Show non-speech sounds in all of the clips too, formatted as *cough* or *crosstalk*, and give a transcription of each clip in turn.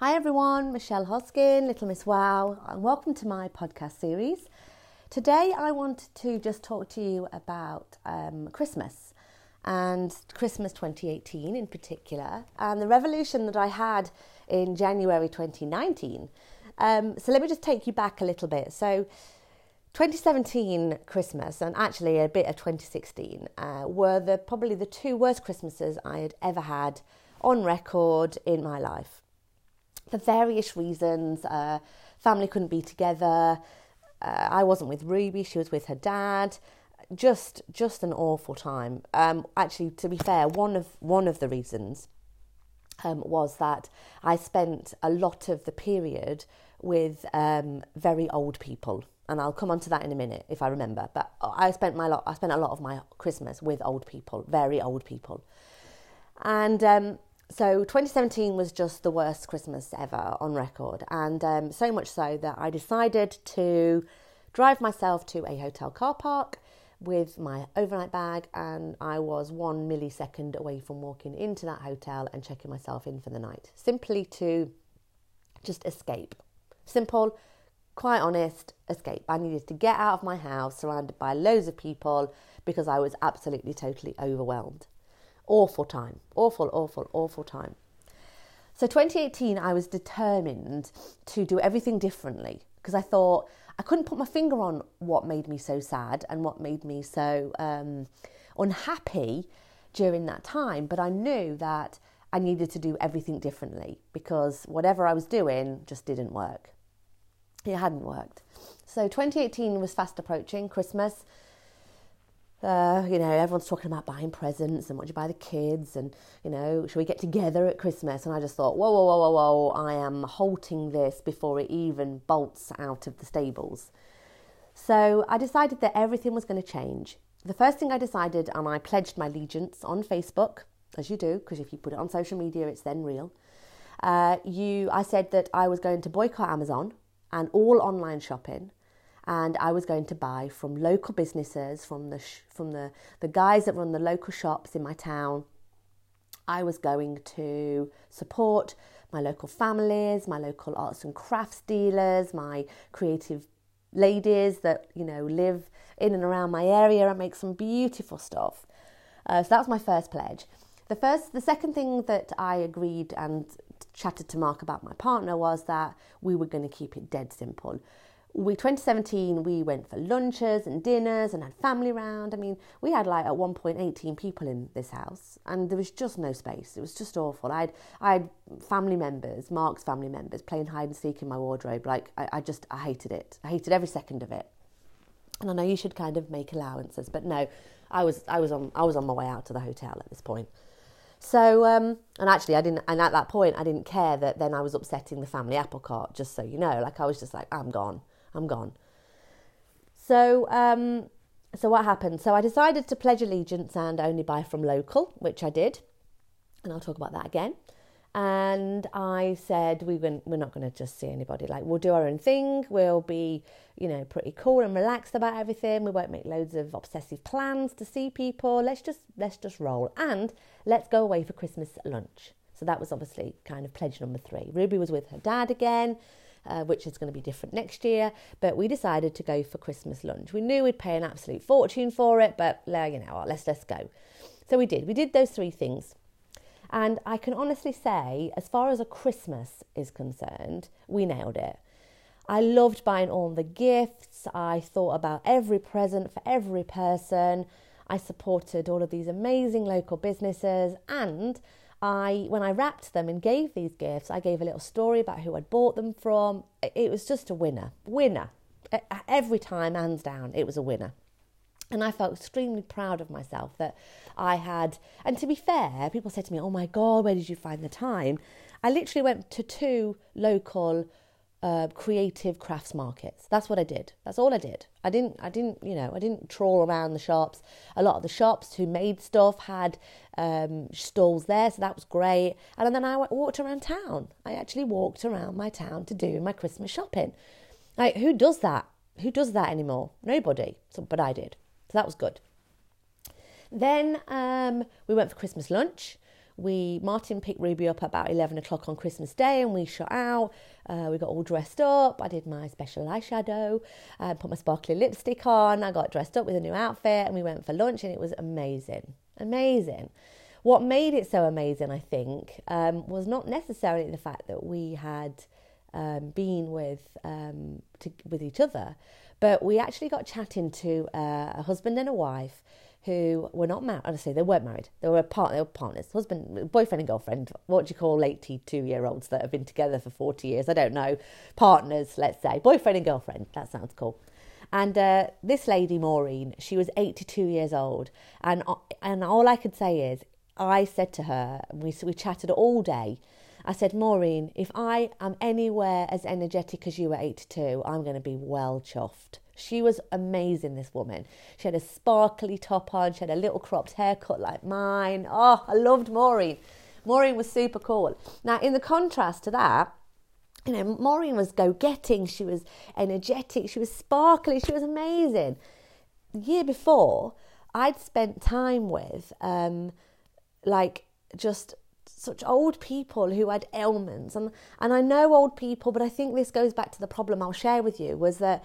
Hi everyone, Michelle Hoskin, Little Miss Wow, and welcome to my podcast series. Today I wanted to just talk to you about um, Christmas and Christmas 2018 in particular, and the revolution that I had in January 2019. Um, so let me just take you back a little bit. So 2017 Christmas and actually a bit of 2016 uh, were the probably the two worst Christmases I had ever had on record in my life for various reasons. Uh, family couldn't be together. Uh, I wasn't with Ruby; she was with her dad. Just, just an awful time. Um, actually, to be fair, one of one of the reasons um, was that I spent a lot of the period with um, very old people, and I'll come on to that in a minute if I remember. But I spent my lot. I spent a lot of my Christmas with old people, very old people, and um, so 2017 was just the worst Christmas ever on record, and um, so much so that I decided to drive myself to a hotel car park with my overnight bag, and I was one millisecond away from walking into that hotel and checking myself in for the night, simply to just escape. Simple, quite honest, escape. I needed to get out of my house surrounded by loads of people because I was absolutely, totally overwhelmed. Awful time. Awful, awful, awful time. So 2018, I was determined to do everything differently because I thought I couldn't put my finger on what made me so sad and what made me so um, unhappy during that time. But I knew that I needed to do everything differently because whatever I was doing just didn't work. It hadn't worked. So 2018 was fast approaching Christmas. Uh, you know, everyone's talking about buying presents and what do you buy the kids and, you know, should we get together at Christmas? And I just thought, whoa, whoa, whoa, whoa, whoa, I am halting this before it even bolts out of the stables. So I decided that everything was going to change. The first thing I decided, and I pledged my allegiance on Facebook, as you do, because if you put it on social media, it's then real. Uh, you, I said that I was going to boycott Amazon and all online shopping and I was going to buy from local businesses, from the sh- from the the guys that run the local shops in my town. I was going to support my local families, my local arts and crafts dealers, my creative ladies that you know live in and around my area and make some beautiful stuff. Uh, so that was my first pledge. The first, the second thing that I agreed and chatted to Mark about my partner was that we were going to keep it dead simple we 2017 we went for lunches and dinners and had family round. I mean we had like at one point 18 people in this house and there was just no space. It was just awful. I had i had family members mark's family members playing hide and seek in my wardrobe. Like I, I just i hated it. I hated every second of it. And i know you should kind of make allowances but no i was i was on i was on my way out to the hotel at this point. So, um, and actually, I didn't, and at that point, I didn't care that then I was upsetting the family apple cart, just so you know. Like, I was just like, I'm gone. I'm gone. So, um, so what happened? So I decided to pledge allegiance and only buy from local, which I did, and I'll talk about that again. And I said we we're not going to just see anybody. Like we'll do our own thing. We'll be, you know, pretty cool and relaxed about everything. We won't make loads of obsessive plans to see people. Let's just let's just roll and let's go away for Christmas lunch. So that was obviously kind of pledge number three. Ruby was with her dad again uh, which is going to be different next year. But we decided to go for Christmas lunch. We knew we'd pay an absolute fortune for it, but you know, let's let's go. So we did. We did those three things. And I can honestly say, as far as a Christmas is concerned, we nailed it. I loved buying all the gifts. I thought about every present for every person. I supported all of these amazing local businesses and I when I wrapped them and gave these gifts, I gave a little story about who I'd bought them from. It was just a winner, winner. Every time, hands down, it was a winner. And I felt extremely proud of myself that I had. And to be fair, people said to me, Oh my God, where did you find the time? I literally went to two local uh, creative crafts markets. That's what I did. That's all I did. I didn't, I didn't, you know, I didn't trawl around the shops. A lot of the shops who made stuff had um, stalls there, so that was great. And then I walked around town. I actually walked around my town to do my Christmas shopping. Like, who does that? Who does that anymore? Nobody. So, but I did. So that was good. Then um, we went for Christmas lunch we Martin picked Ruby up about eleven o'clock on Christmas Day, and we shot out. Uh, we got all dressed up. I did my special eyeshadow, uh, put my sparkly lipstick on. I got dressed up with a new outfit, and we went for lunch, and it was amazing, amazing. What made it so amazing, I think, um, was not necessarily the fact that we had um, been with um, to, with each other, but we actually got chatting to uh, a husband and a wife who were not married. Honestly, they weren't married. They were, part, they were partners, husband, boyfriend, and girlfriend. What do you call eighty-two-year-olds that have been together for forty years? I don't know. Partners, let's say, boyfriend and girlfriend. That sounds cool. And uh, this lady, Maureen, she was eighty-two years old, and uh, and all I could say is, I said to her, we we chatted all day. I said, Maureen, if I am anywhere as energetic as you at 82, I'm going to be well chuffed. She was amazing, this woman. She had a sparkly top on, she had a little cropped haircut like mine. Oh, I loved Maureen. Maureen was super cool. Now, in the contrast to that, you know, Maureen was go getting, she was energetic, she was sparkly, she was amazing. The year before, I'd spent time with, um, like, just such old people who had ailments and and I know old people but I think this goes back to the problem I'll share with you was that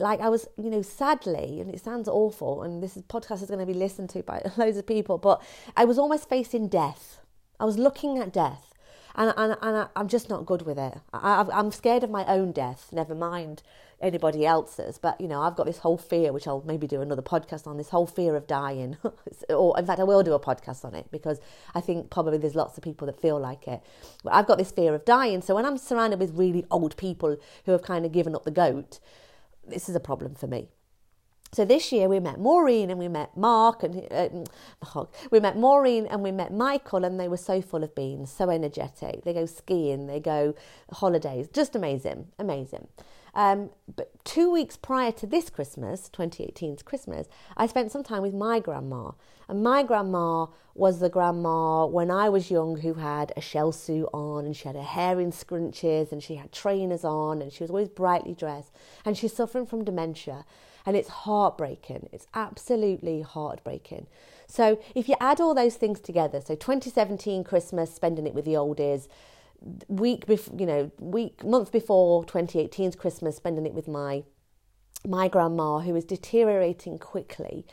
like I was, you know, sadly, and it sounds awful, and this podcast is going to be listened to by *laughs* loads of people, but I was almost facing death. I was looking at death, and and, and I, am just not good with it. I, I'm scared of my own death. Never mind anybody else's, but you know, I've got this whole fear, which I'll maybe do another podcast on. This whole fear of dying, *laughs* or in fact, I will do a podcast on it because I think probably there's lots of people that feel like it. But I've got this fear of dying, so when I'm surrounded with really old people who have kind of given up the goat this is a problem for me. So this year we met Maureen and we met Mark and uh, we met Maureen and we met Michael and they were so full of beans, so energetic. They go skiing, they go holidays, just amazing, amazing. Um, but two weeks prior to this Christmas, 2018's Christmas, I spent some time with my grandma. And my grandma was the grandma when I was young who had a shell suit on and she had her hair in scrunches and she had trainers on and she was always brightly dressed and she's suffering from dementia. And it's heartbreaking. It's absolutely heartbreaking. So if you add all those things together, so 2017 Christmas, spending it with the oldies, week before, you know, week month before 2018's Christmas, spending it with my my grandma who was deteriorating quickly.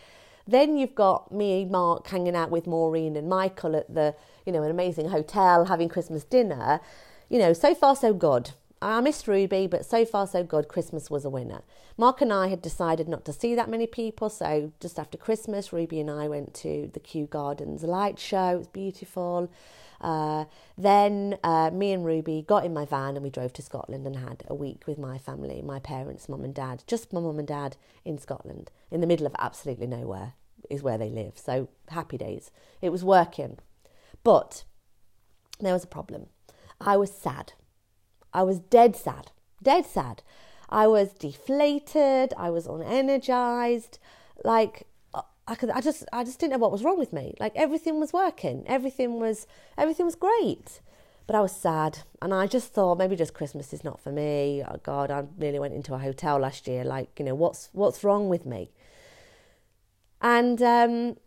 Then you've got me, Mark, hanging out with Maureen and Michael at the, you know, an amazing hotel having Christmas dinner. You know, so far so good. I missed Ruby, but so far so good. Christmas was a winner. Mark and I had decided not to see that many people, so just after Christmas, Ruby and I went to the Kew Gardens light show. It was beautiful. Uh, then uh, me and Ruby got in my van and we drove to Scotland and had a week with my family, my parents, mum and dad, just my mum and dad in Scotland, in the middle of absolutely nowhere is where they live. So happy days. It was working. But there was a problem. I was sad. I was dead sad. Dead sad. I was deflated. I was unenergized. Like I could, I just, I just didn't know what was wrong with me. Like everything was working, everything was, everything was great, but I was sad, and I just thought maybe just Christmas is not for me. Oh God, I nearly went into a hotel last year. Like you know, what's what's wrong with me? And um,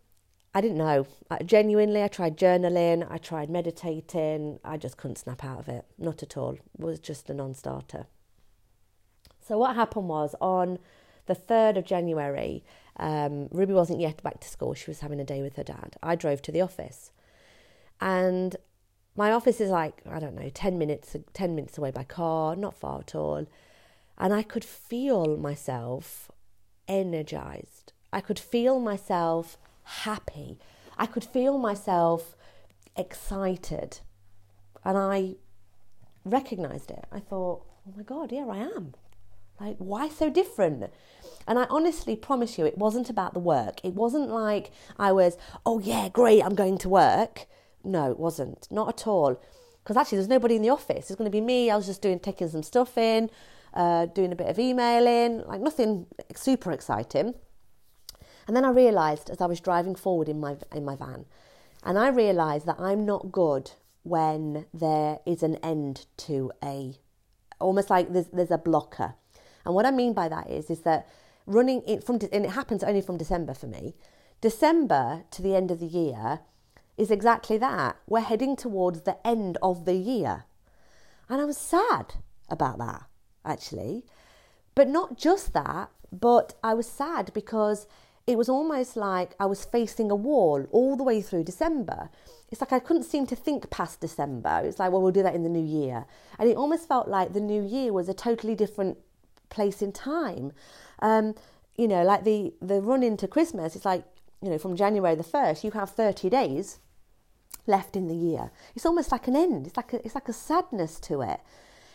I didn't know. I, genuinely, I tried journaling, I tried meditating. I just couldn't snap out of it. Not at all. It was just a non-starter. So what happened was on the third of January. Um, Ruby wasn't yet back to school. She was having a day with her dad. I drove to the office. And my office is like, I don't know, 10 minutes, 10 minutes away by car, not far at all. And I could feel myself energized. I could feel myself happy. I could feel myself excited. And I recognized it. I thought, oh my God, yeah, I am. Like, why so different? And I honestly promise you, it wasn't about the work. It wasn't like I was, oh yeah, great, I'm going to work. No, it wasn't. Not at all. Because actually, there's nobody in the office. It's going to be me. I was just doing, taking some stuff in, uh, doing a bit of emailing, like nothing super exciting. And then I realised as I was driving forward in my in my van, and I realised that I'm not good when there is an end to a, almost like there's there's a blocker. And what I mean by that is, is that running in from, and it happens only from December for me, December to the end of the year is exactly that. We're heading towards the end of the year. And I was sad about that, actually. But not just that, but I was sad because it was almost like I was facing a wall all the way through December. It's like I couldn't seem to think past December. It's like, well, we'll do that in the new year. And it almost felt like the new year was a totally different place in time. Um, you know, like the, the run into Christmas, it's like, you know, from January the 1st, you have 30 days left in the year. It's almost like an end. It's like a, it's like a sadness to it.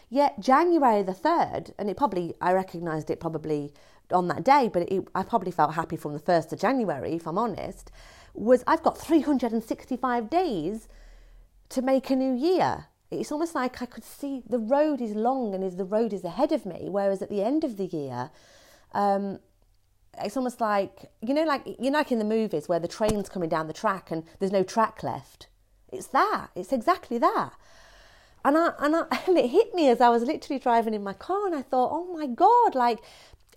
Yet January the 3rd, and it probably, I recognised it probably on that day, but it, I probably felt happy from the 1st of January, if I'm honest, was I've got 365 days to make a new year. It's almost like I could see the road is long and is the road is ahead of me, whereas at the end of the year, um, it's almost like you know, like you know, like in the movies where the train's coming down the track and there's no track left. It's that. It's exactly that. And I, and I, *laughs* and it hit me as I was literally driving in my car, and I thought, oh my god, like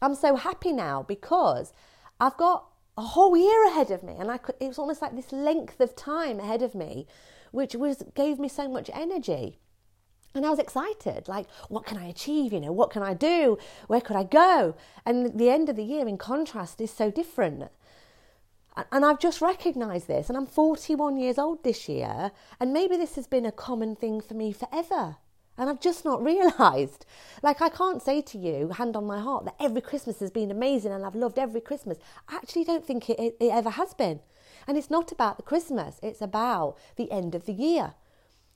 I'm so happy now because I've got a whole year ahead of me, and I could. It was almost like this length of time ahead of me, which was gave me so much energy. And I was excited, like, what can I achieve? You know, what can I do? Where could I go? And the end of the year, in contrast, is so different. And I've just recognised this, and I'm 41 years old this year, and maybe this has been a common thing for me forever. And I've just not *laughs* realised. Like, I can't say to you, hand on my heart, that every Christmas has been amazing and I've loved every Christmas. I actually don't think it, it, it ever has been. And it's not about the Christmas, it's about the end of the year.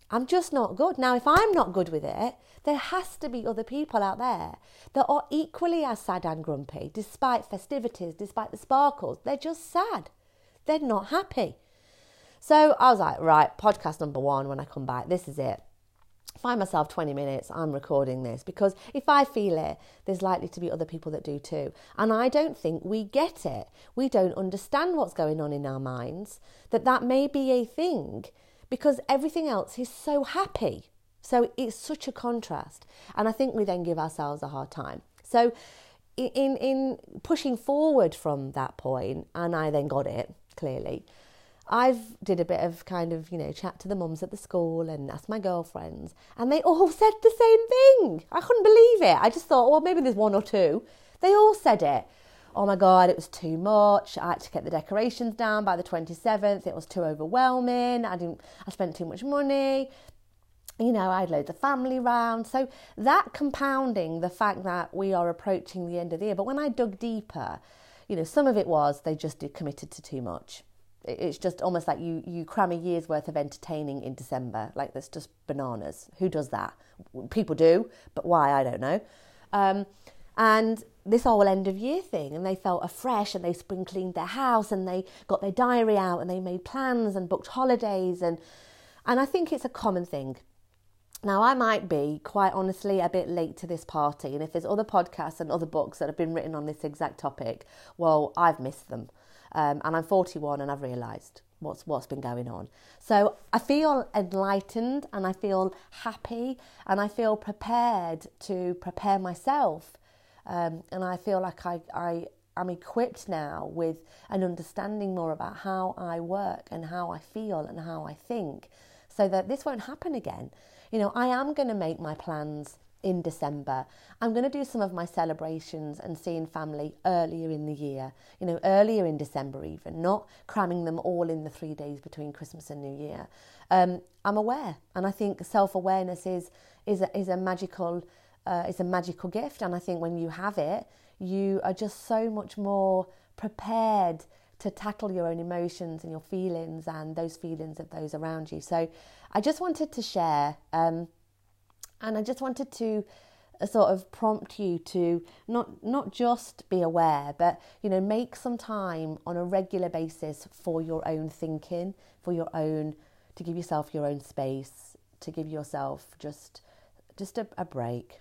I'm just not good. Now, if I'm not good with it, there has to be other people out there that are equally as sad and grumpy, despite festivities, despite the sparkles. They're just sad. They're not happy. So I was like, right, podcast number one when I come back, this is it find myself 20 minutes, I'm recording this because if I feel it, there's likely to be other people that do too. And I don't think we get it. We don't understand what's going on in our minds, that that may be a thing because everything else is so happy. So it's such a contrast. And I think we then give ourselves a hard time. So in, in pushing forward from that point, and I then got it clearly, I've did a bit of kind of, you know, chat to the mums at the school and asked my girlfriends, and they all *laughs* said the same thing. I couldn't believe it. I just thought, well, maybe there's one or two. They all said it. Oh my God, it was too much. I had to get the decorations down by the 27th. It was too overwhelming. I didn't, I spent too much money. You know, I had loads of family round. So that compounding the fact that we are approaching the end of the year. But when I dug deeper, you know, some of it was they just did committed to too much it's just almost like you you cram a year's worth of entertaining in December. Like that's just bananas. Who does that? People do, but why? I don't know. Um, and this whole end of year thing, and they felt afresh, and they spring cleaned their house, and they got their diary out, and they made plans and booked holidays, and and I think it's a common thing. Now, I might be, quite honestly, a bit late to this party. And if there's other podcasts and other books that have been written on this exact topic, well, I've missed them. Um, and I'm 41 and I've realised what's what's been going on. So I feel enlightened and I feel happy and I feel prepared to prepare myself. Um, and I feel like I, I am equipped now with an understanding more about how I work and how I feel and how I think so that this won't happen again. You know, I am going to make my plans in December. I'm going to do some of my celebrations and seeing family earlier in the year, you know, earlier in December, even, not cramming them all in the three days between Christmas and New Year. Um, I'm aware, and I think self awareness is, is, a, is a magical. Uh, is a magical gift, and I think when you have it, you are just so much more prepared to tackle your own emotions and your feelings and those feelings of those around you. So, I just wanted to share um, and I just wanted to uh, sort of prompt you to not not just be aware but you know make some time on a regular basis for your own thinking for your own to give yourself your own space to give yourself just just a, a break.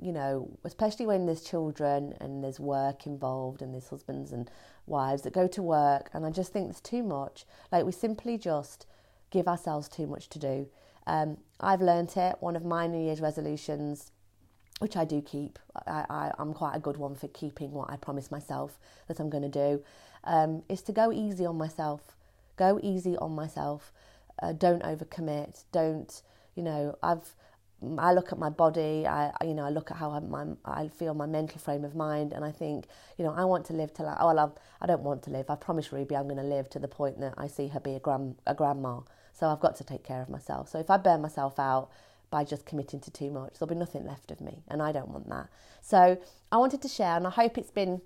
You know especially when there's children and there's work involved and there's husbands and wives that go to work and I just think there's too much. Like we simply just give ourselves too much to do um, I've learnt it. One of my New Year's resolutions, which I do keep, I, am quite a good one for keeping what I promise myself that I'm going to do, um, is to go easy on myself. Go easy on myself. uh, don't overcommit. Don't you know? I've I look at my body. I you know I look at how I, my I feel my mental frame of mind, and I think you know I want to live till oh, I, well I, I don't want to live. I promise Ruby I'm going to live to the point that I see her be a grand a grandma. So I've got to take care of myself. So if I burn myself out by just committing to too much, there'll be nothing left of me, and I don't want that. So I wanted to share, and I hope it's been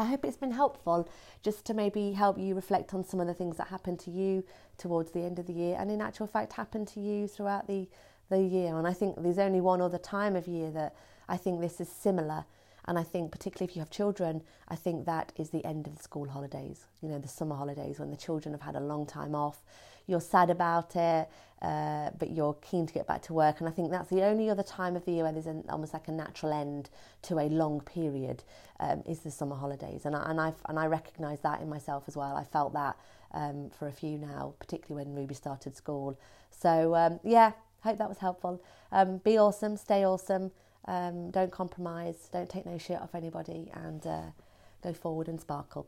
I hope it's been helpful just to maybe help you reflect on some of the things that happened to you towards the end of the year and in actual fact happened to you throughout the, the year. And I think there's only one other time of year that I think this is similar. And I think, particularly if you have children, I think that is the end of the school holidays, you know, the summer holidays when the children have had a long time off. You're sad about it, uh, but you're keen to get back to work. And I think that's the only other time of the year where there's an, almost like a natural end to a long period um, is the summer holidays. And I, and I and I recognise that in myself as well. I felt that um, for a few now, particularly when Ruby started school. So um, yeah, hope that was helpful. Um, be awesome, stay awesome. Um, don't compromise. Don't take no shit off anybody, and uh, go forward and sparkle.